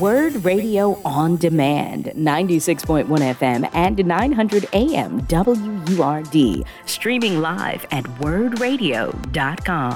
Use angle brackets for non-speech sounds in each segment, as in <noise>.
Word Radio on Demand, 96.1 FM and 900 AM WURD, streaming live at wurdradio.com.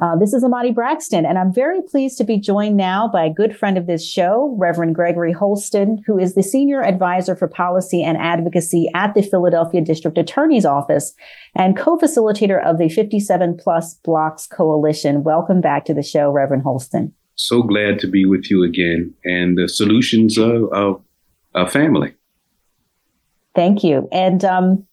Uh, this is Amadee Braxton, and I'm very pleased to be joined now by a good friend of this show, Reverend Gregory Holston, who is the Senior Advisor for Policy and Advocacy at the Philadelphia District Attorney's Office and co-facilitator of the 57 Plus Blocks Coalition. Welcome back to the show, Reverend Holston. So glad to be with you again and the solutions of, of, of family. Thank you. And um,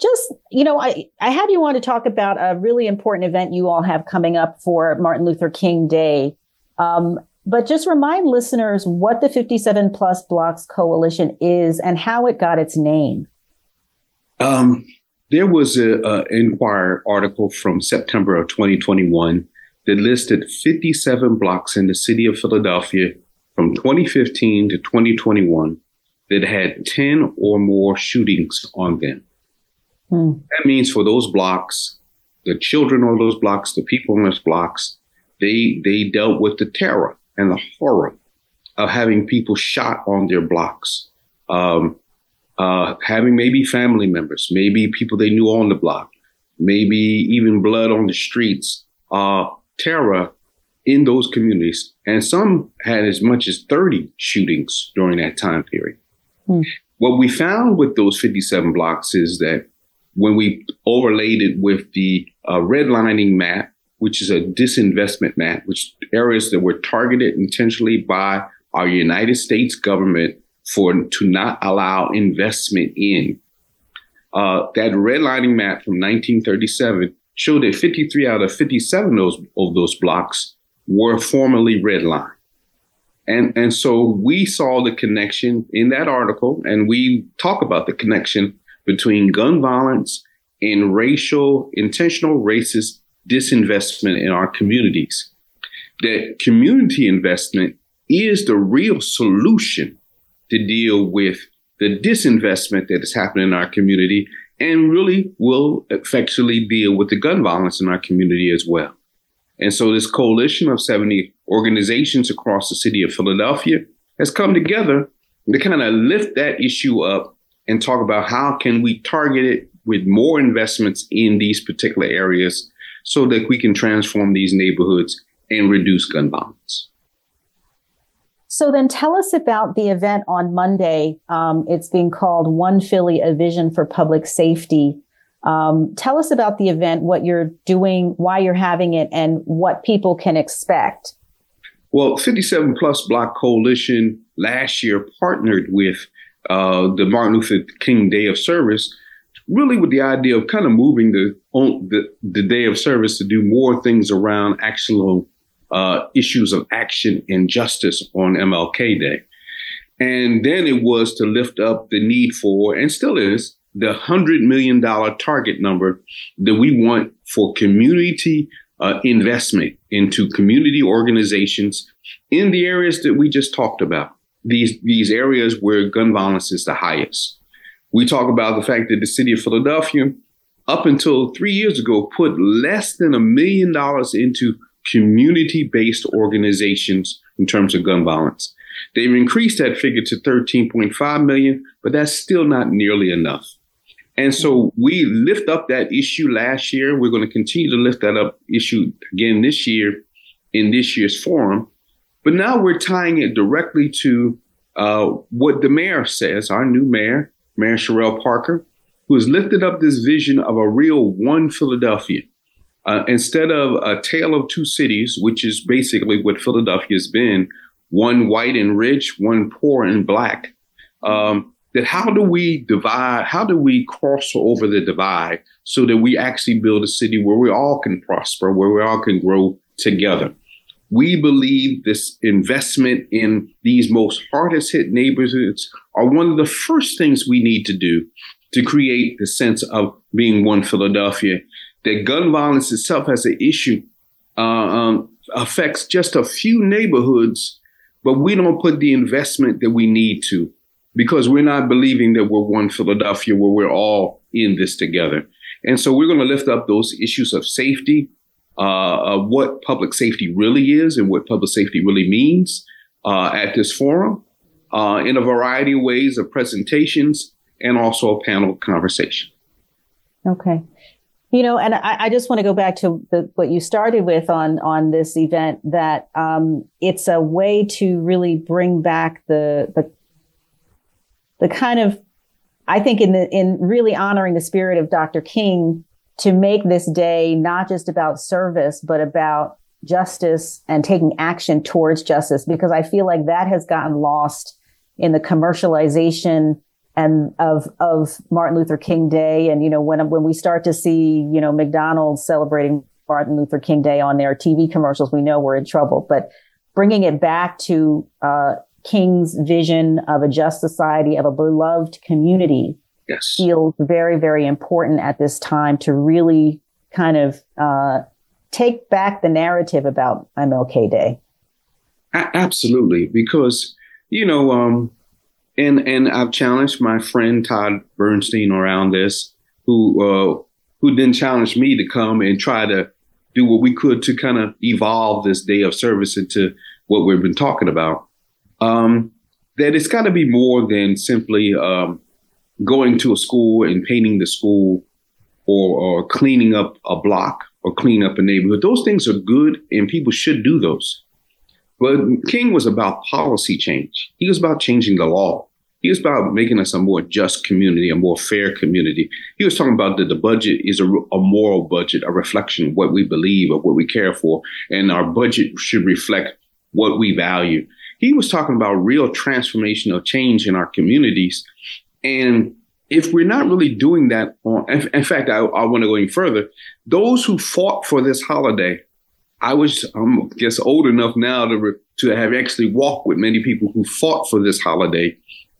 just you know i i had you on to talk about a really important event you all have coming up for martin luther king day um, but just remind listeners what the 57 plus blocks coalition is and how it got its name um, there was a, a Enquirer article from september of 2021 that listed 57 blocks in the city of philadelphia from 2015 to 2021 that had 10 or more shootings on them Hmm. That means for those blocks, the children on those blocks, the people on those blocks, they they dealt with the terror and the horror of having people shot on their blocks, um, uh, having maybe family members, maybe people they knew on the block, maybe even blood on the streets, uh, terror in those communities. And some had as much as 30 shootings during that time period. Hmm. What we found with those 57 blocks is that when we overlaid it with the uh, redlining map, which is a disinvestment map, which areas that were targeted intentionally by our United States government for to not allow investment in. Uh, that redlining map from 1937 showed that 53 out of 57 of those, of those blocks were formerly redlined. And, and so we saw the connection in that article, and we talk about the connection between gun violence and racial, intentional racist disinvestment in our communities. That community investment is the real solution to deal with the disinvestment that is happening in our community and really will effectually deal with the gun violence in our community as well. And so this coalition of 70 organizations across the city of Philadelphia has come together to kind of lift that issue up and talk about how can we target it with more investments in these particular areas so that we can transform these neighborhoods and reduce gun violence. So then tell us about the event on Monday. Um, it's being called One Philly, a vision for public safety. Um, tell us about the event, what you're doing, why you're having it, and what people can expect. Well, 57 Plus Block Coalition last year partnered with uh, the Martin Luther King Day of Service, really with the idea of kind of moving the the, the day of service to do more things around actual uh, issues of action and justice on MLK Day. And then it was to lift up the need for, and still is, the $100 million target number that we want for community uh, investment into community organizations in the areas that we just talked about these these areas where gun violence is the highest. We talk about the fact that the city of Philadelphia, up until three years ago, put less than a million dollars into community-based organizations in terms of gun violence. They've increased that figure to 13.5 million, but that's still not nearly enough. And so we lift up that issue last year. We're going to continue to lift that up issue again this year in this year's forum. But now we're tying it directly to uh, what the mayor says, our new mayor, Mayor Cherelle Parker, who has lifted up this vision of a real one Philadelphia. Uh, instead of a tale of two cities, which is basically what Philadelphia has been, one white and rich, one poor and black. Um, that how do we divide, how do we cross over the divide so that we actually build a city where we all can prosper, where we all can grow together? We believe this investment in these most hardest hit neighborhoods are one of the first things we need to do to create the sense of being one Philadelphia. That gun violence itself as an issue uh, um, affects just a few neighborhoods, but we don't put the investment that we need to because we're not believing that we're one Philadelphia where we're all in this together. And so we're going to lift up those issues of safety, uh, what public safety really is and what public safety really means, uh, at this forum uh, in a variety of ways of presentations and also a panel conversation. Okay. You know, and I, I just want to go back to the, what you started with on on this event that um, it's a way to really bring back the the the kind of I think in the in really honoring the spirit of Dr. King to make this day not just about service but about justice and taking action towards justice because I feel like that has gotten lost in the commercialization and of of Martin Luther King Day and you know when when we start to see you know McDonald's celebrating Martin Luther King Day on their TV commercials we know we're in trouble but bringing it back to uh, King's vision of a just society of a beloved community yes. feels very very important at this time to really kind of uh, take back the narrative about MLK Day. A- absolutely because you know um and and I've challenged my friend Todd Bernstein around this, who uh, who then challenged me to come and try to do what we could to kind of evolve this day of service into what we've been talking about. Um, that it's got to be more than simply um, going to a school and painting the school or, or cleaning up a block or cleaning up a neighborhood. Those things are good and people should do those. But King was about policy change. He was about changing the law. He was about making us a more just community, a more fair community. He was talking about that the budget is a, a moral budget, a reflection of what we believe, of what we care for, and our budget should reflect what we value. He was talking about real transformational change in our communities. And if we're not really doing that, on, in fact, I, I want to go even further. Those who fought for this holiday I was, I'm, I guess, old enough now to, re- to have actually walked with many people who fought for this holiday.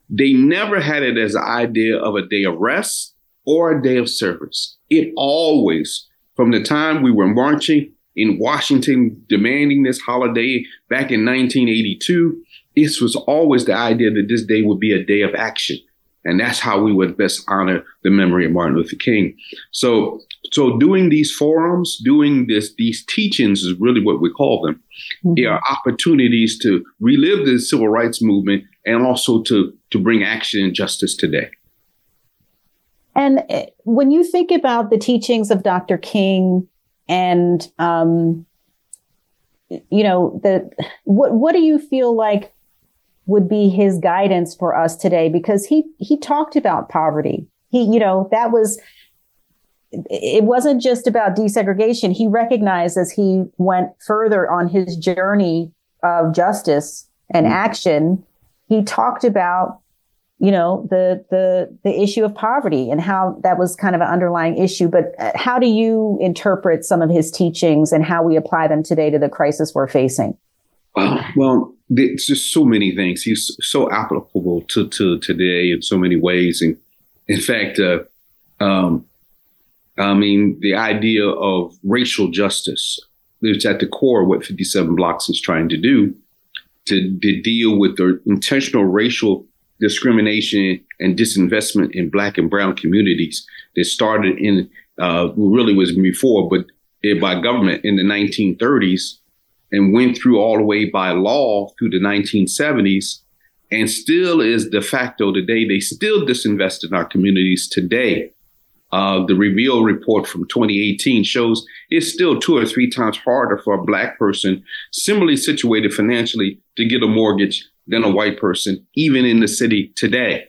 They never had it as an idea of a day of rest or a day of service. It always, from the time we were marching in Washington demanding this holiday back in 1982, this was always the idea that this day would be a day of action. And that's how we would best honor the memory of Martin Luther King. So so doing these forums, doing this, these teachings is really what we call them. Mm-hmm. They are opportunities to relive the civil rights movement and also to, to bring action and justice today. And eh, when you think about the teachings of Dr. King and, um, you know, the, what, what do you feel like would be his guidance for us today? Because he, he talked about poverty. He, you know, that was, it wasn't just about desegregation. He recognized as he went further on his journey of justice and mm-hmm. action, he talked about, you know, the the the issue of poverty and how that was kind of an underlying issue. But uh, how do you interpret some of his teachings and how we apply them today to the crisis we're facing? Well, <laughs> it's just so many things. He's so applicable to to today in so many ways, and in fact, uh, um, I mean, the idea of racial justice is at the core of what 57 Blocks is trying to do to, to deal with the intentional racial discrimination and disinvestment in black and brown communities that started in, uh, really was before, but by government in the 1930s and went through all the way by law through the 1970s and still is de facto today. They still disinvest in our communities today uh, the Reveal report from 2018 shows it's still two or three times harder for a black person similarly situated financially to get a mortgage than a white person, even in the city today.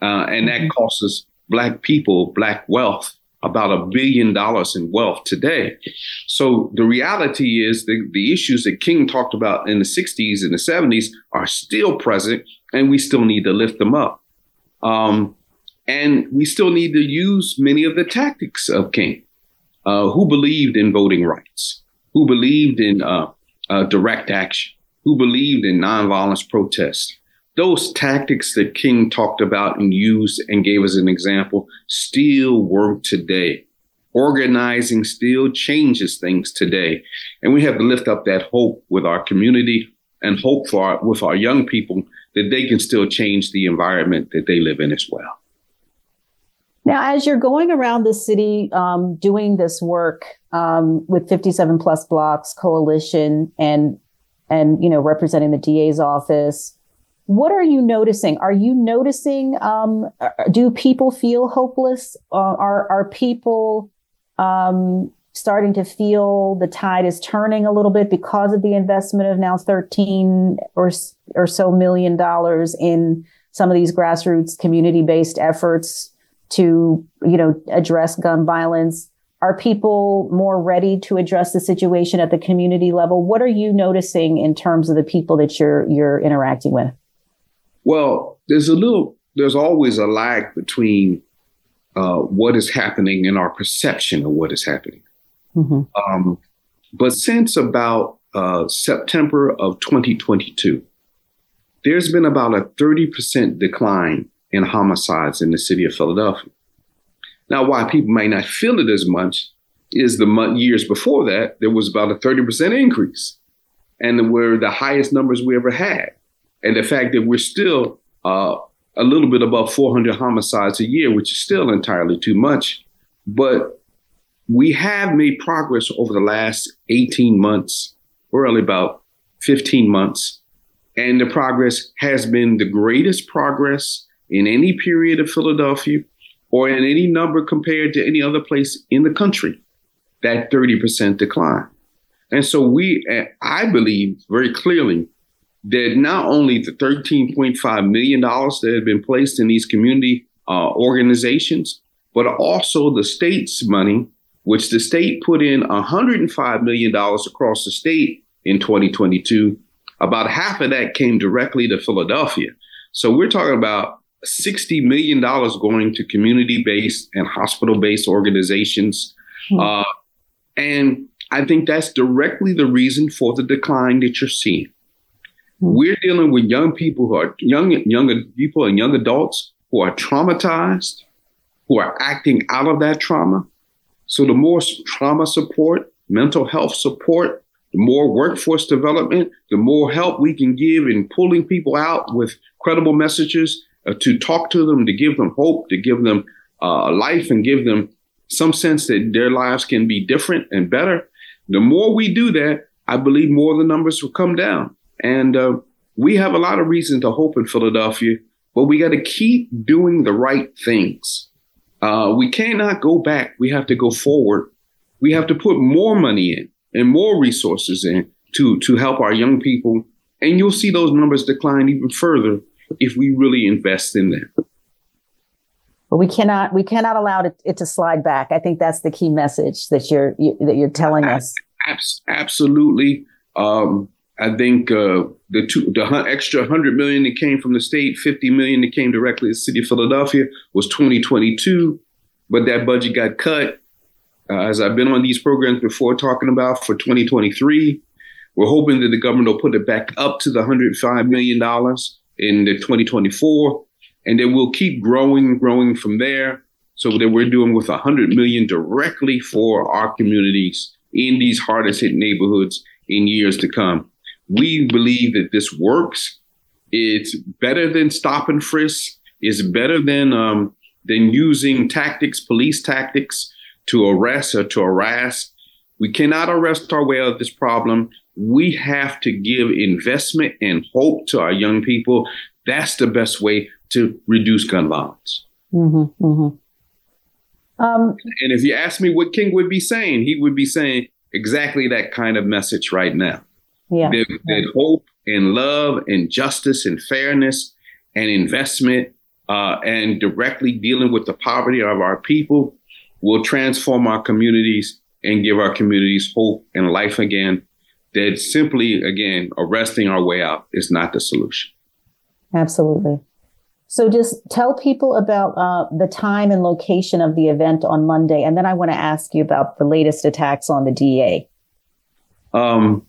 Uh, and that mm-hmm. costs us black people, black wealth, about a billion dollars in wealth today. So the reality is the, the issues that King talked about in the 60s and the 70s are still present, and we still need to lift them up. Um, and we still need to use many of the tactics of King, uh, who believed in voting rights, who believed in uh, uh, direct action, who believed in nonviolence protest. Those tactics that King talked about and used and gave us an example still work today. Organizing still changes things today. And we have to lift up that hope with our community and hope for our, with our young people that they can still change the environment that they live in as well. Now, as you're going around the city um, doing this work um, with 57 plus blocks coalition and and you know representing the DA's office. What are you noticing? Are you noticing? Um, uh, do people feel hopeless? Uh, are are people um, starting to feel the tide is turning a little bit because of the investment of now thirteen or or so million dollars in some of these grassroots community based efforts to you know address gun violence? Are people more ready to address the situation at the community level? What are you noticing in terms of the people that you're you're interacting with? Well, there's a little, there's always a lag between uh, what is happening and our perception of what is happening. Mm-hmm. Um, but since about uh, September of 2022, there's been about a 30% decline in homicides in the city of Philadelphia. Now, why people may not feel it as much is the month, years before that, there was about a 30% increase. And we're the highest numbers we ever had. And the fact that we're still uh, a little bit above 400 homicides a year, which is still entirely too much. But we have made progress over the last 18 months, or really about 15 months. And the progress has been the greatest progress in any period of Philadelphia or in any number compared to any other place in the country, that 30% decline. And so we, I believe very clearly that not only the $13.5 million that had been placed in these community uh, organizations, but also the state's money, which the state put in $105 million across the state in 2022. About half of that came directly to Philadelphia. So we're talking about $60 million going to community based and hospital based organizations. Mm-hmm. Uh, and I think that's directly the reason for the decline that you're seeing. Mm-hmm. We're dealing with young people who are young, younger people and young adults who are traumatized, who are acting out of that trauma. So the more trauma support, mental health support, the more workforce development, the more help we can give in pulling people out with credible messages uh, to talk to them, to give them hope, to give them uh, life and give them some sense that their lives can be different and better. The more we do that, I believe more the numbers will come down. And uh, we have a lot of reason to hope in Philadelphia, but we got to keep doing the right things. Uh, we cannot go back. We have to go forward. We have to put more money in and more resources in to, to help our young people. And you'll see those numbers decline even further if we really invest in them. But we cannot we cannot allow it, it to slide back. I think that's the key message that you're you, that you're telling us. Absolutely. Um, I think uh, the two, the extra hundred million that came from the state, fifty million that came directly to the city of Philadelphia was 2022, but that budget got cut. Uh, as I've been on these programs before talking about for 2023, we're hoping that the government will put it back up to the 105 million dollars in the 2024, and then we'll keep growing growing from there. So that we're doing with 100 million directly for our communities in these hardest hit neighborhoods in years to come. We believe that this works. It's better than stop and frisk. It's better than um, than using tactics, police tactics, to arrest or to harass. We cannot arrest our way out of this problem we have to give investment and hope to our young people. That's the best way to reduce gun violence. Mm-hmm, mm-hmm. Um, and if you ask me what King would be saying, he would be saying exactly that kind of message right now. Yeah. That, that hope and love and justice and fairness and investment uh, and directly dealing with the poverty of our people will transform our communities and give our communities hope and life again that simply, again, arresting our way out is not the solution. Absolutely. So just tell people about uh, the time and location of the event on Monday. And then I want to ask you about the latest attacks on the DA. Um,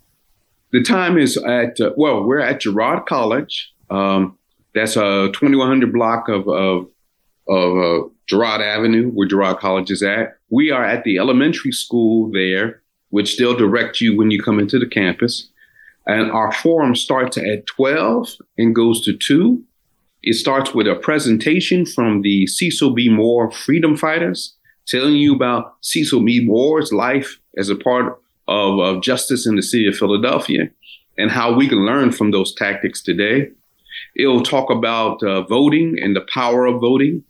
the time is at, uh, well, we're at Girard College. Um, that's a 2100 block of, of, of uh, Girard Avenue, where Girard College is at. We are at the elementary school there which they'll direct you when you come into the campus. And our forum starts at 12 and goes to 2. It starts with a presentation from the Cecil B. Moore Freedom Fighters, telling you about Cecil B. Moore's life as a part of, of justice in the city of Philadelphia. and how we can learn from those tactics today. It'll talk about uh, voting and the power of voting.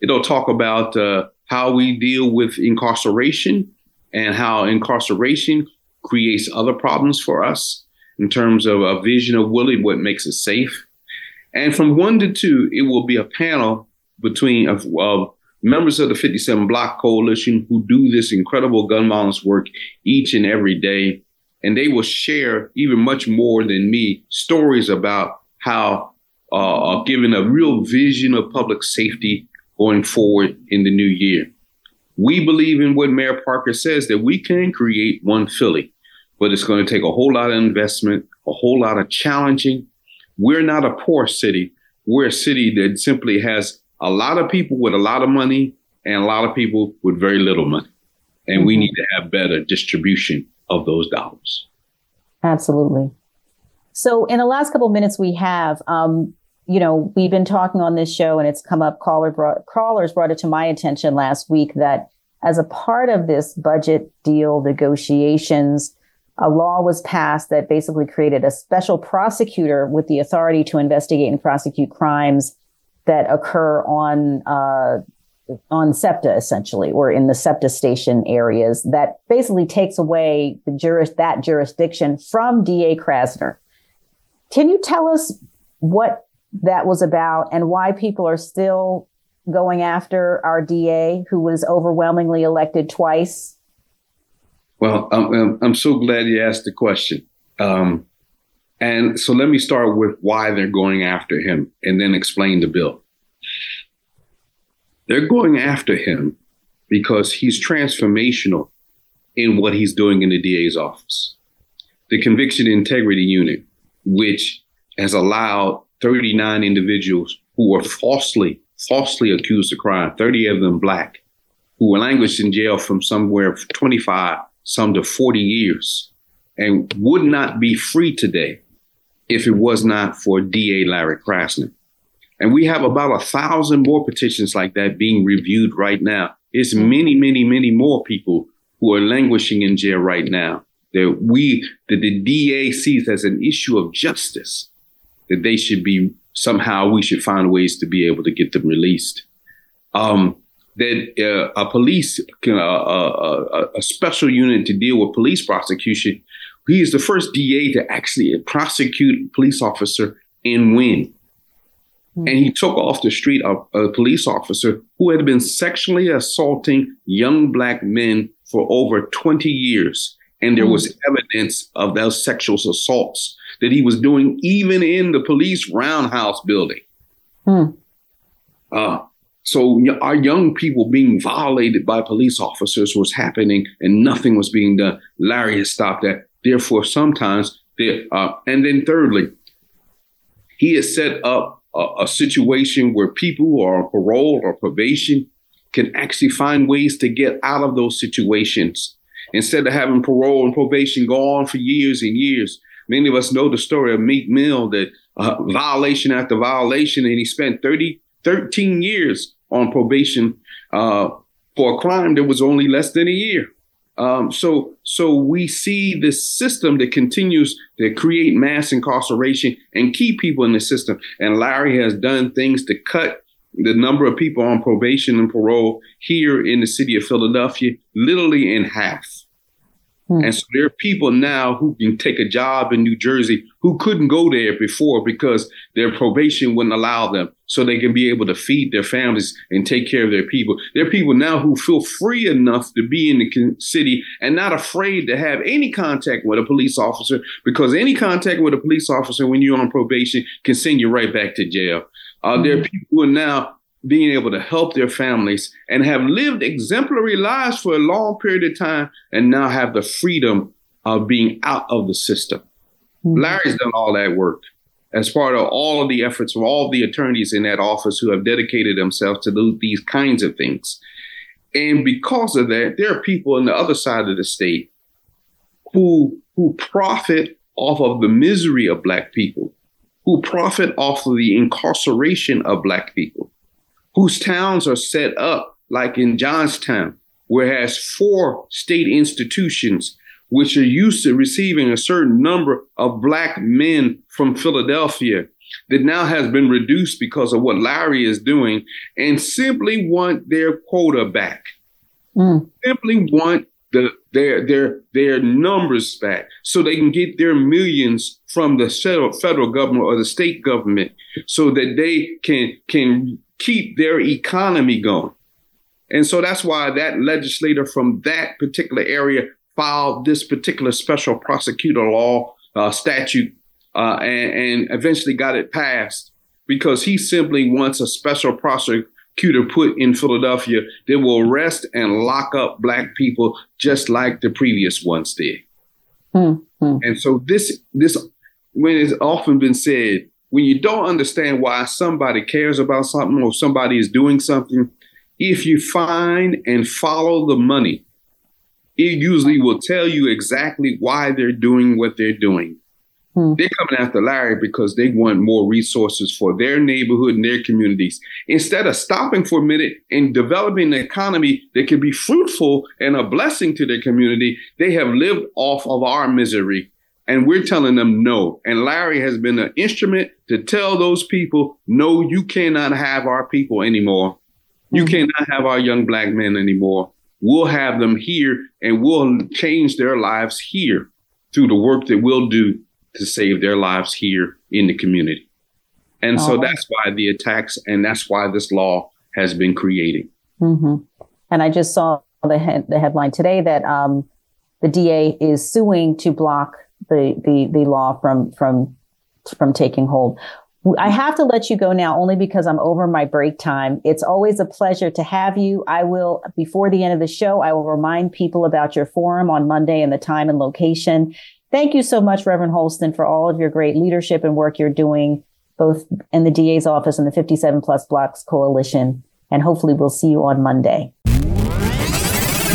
It'll talk about uh, how we deal with incarceration and how incarceration creates other problems for us in terms of a vision of Willie, what makes us safe. And from one to two, it will be a panel between of, of members of the 57 Block Coalition who do this incredible gun violence work each and every day. And they will share even much more than me stories about how uh, giving a real vision of public safety going forward in the new year. We believe in what Mayor Parker says that we can create one Philly, but it's going to take a whole lot of investment, a whole lot of challenging. We're not a poor city. We're a city that simply has a lot of people with a lot of money and a lot of people with very little money. And mm-hmm. we need to have better distribution of those dollars. Absolutely. So, in the last couple of minutes we have, um, you know, we've been talking on this show and it's come up. Caller brought, callers brought it to my attention last week that as a part of this budget deal negotiations, a law was passed that basically created a special prosecutor with the authority to investigate and prosecute crimes that occur on uh, on SEPTA essentially, or in the SEPTA station areas. That basically takes away the juris that jurisdiction from DA Krasner. Can you tell us what that was about and why people are still going after our DA who was overwhelmingly elected twice? Well, I'm, I'm so glad you asked the question. Um, and so let me start with why they're going after him and then explain the bill. They're going after him because he's transformational in what he's doing in the DA's office. The Conviction Integrity Unit, which has allowed 39 individuals who were falsely, falsely accused of crime, 30 of them black, who were languished in jail from somewhere 25, some to 40 years, and would not be free today if it was not for DA Larry Krasner. And we have about a thousand more petitions like that being reviewed right now. It's many, many, many more people who are languishing in jail right now that we, that the DA sees as an issue of justice that they should be somehow we should find ways to be able to get them released. Um, that uh, a police, uh, uh, a special unit to deal with police prosecution, he is the first DA to actually prosecute a police officer and win. Mm-hmm. And he took off the street a, a police officer who had been sexually assaulting young black men for over 20 years. And there mm-hmm. was evidence of those sexual assaults that he was doing even in the police roundhouse building. Hmm. Uh, so our young people being violated by police officers was happening and nothing was being done. Larry has stopped that. Therefore, sometimes, uh, and then thirdly, he has set up a, a situation where people who are on parole or probation can actually find ways to get out of those situations instead of having parole and probation go on for years and years. Many of us know the story of Meek Mill that uh, violation after violation, and he spent 30, 13 years on probation uh, for a crime that was only less than a year. Um, so, so we see this system that continues to create mass incarceration and keep people in the system. And Larry has done things to cut the number of people on probation and parole here in the city of Philadelphia literally in half. Hmm. And so there are people now who can take a job in New Jersey who couldn't go there before because their probation wouldn't allow them. So they can be able to feed their families and take care of their people. There are people now who feel free enough to be in the city and not afraid to have any contact with a police officer because any contact with a police officer when you're on probation can send you right back to jail. Uh, mm-hmm. There are hmm. people who are now being able to help their families and have lived exemplary lives for a long period of time and now have the freedom of being out of the system. Mm-hmm. Larry's done all that work as part of all of the efforts of all of the attorneys in that office who have dedicated themselves to do these kinds of things. And because of that, there are people on the other side of the state who who profit off of the misery of black people, who profit off of the incarceration of black people whose towns are set up like in Johnstown, where it has four state institutions which are used to receiving a certain number of black men from Philadelphia that now has been reduced because of what Larry is doing and simply want their quota back. Mm. Simply want the, their their their numbers back so they can get their millions from the federal, federal government or the state government so that they can can keep their economy going. And so that's why that legislator from that particular area filed this particular special prosecutor law uh, statute uh, and, and eventually got it passed because he simply wants a special prosecutor put in Philadelphia that will arrest and lock up black people just like the previous ones did. Mm-hmm. And so this this when it's often been said, when you don't understand why somebody cares about something or somebody is doing something, if you find and follow the money, it usually will tell you exactly why they're doing what they're doing. Hmm. They're coming after Larry because they want more resources for their neighborhood and their communities. Instead of stopping for a minute and developing an economy that can be fruitful and a blessing to their community, they have lived off of our misery. And we're telling them no. And Larry has been an instrument to tell those people, no, you cannot have our people anymore. You hmm. cannot have our young black men anymore. We'll have them here and we'll change their lives here through the work that we'll do to save their lives here in the community. And so that's why the attacks and that's why this law has been created. Mm-hmm. And I just saw the, he- the headline today that um, the DA is suing to block the, the, the law from, from, from taking hold. I have to let you go now only because I'm over my break time. It's always a pleasure to have you. I will, before the end of the show, I will remind people about your forum on Monday and the time and location. Thank you so much, Reverend Holston, for all of your great leadership and work you're doing, both in the DA's office and the 57 Plus Blocks Coalition. And hopefully we'll see you on Monday.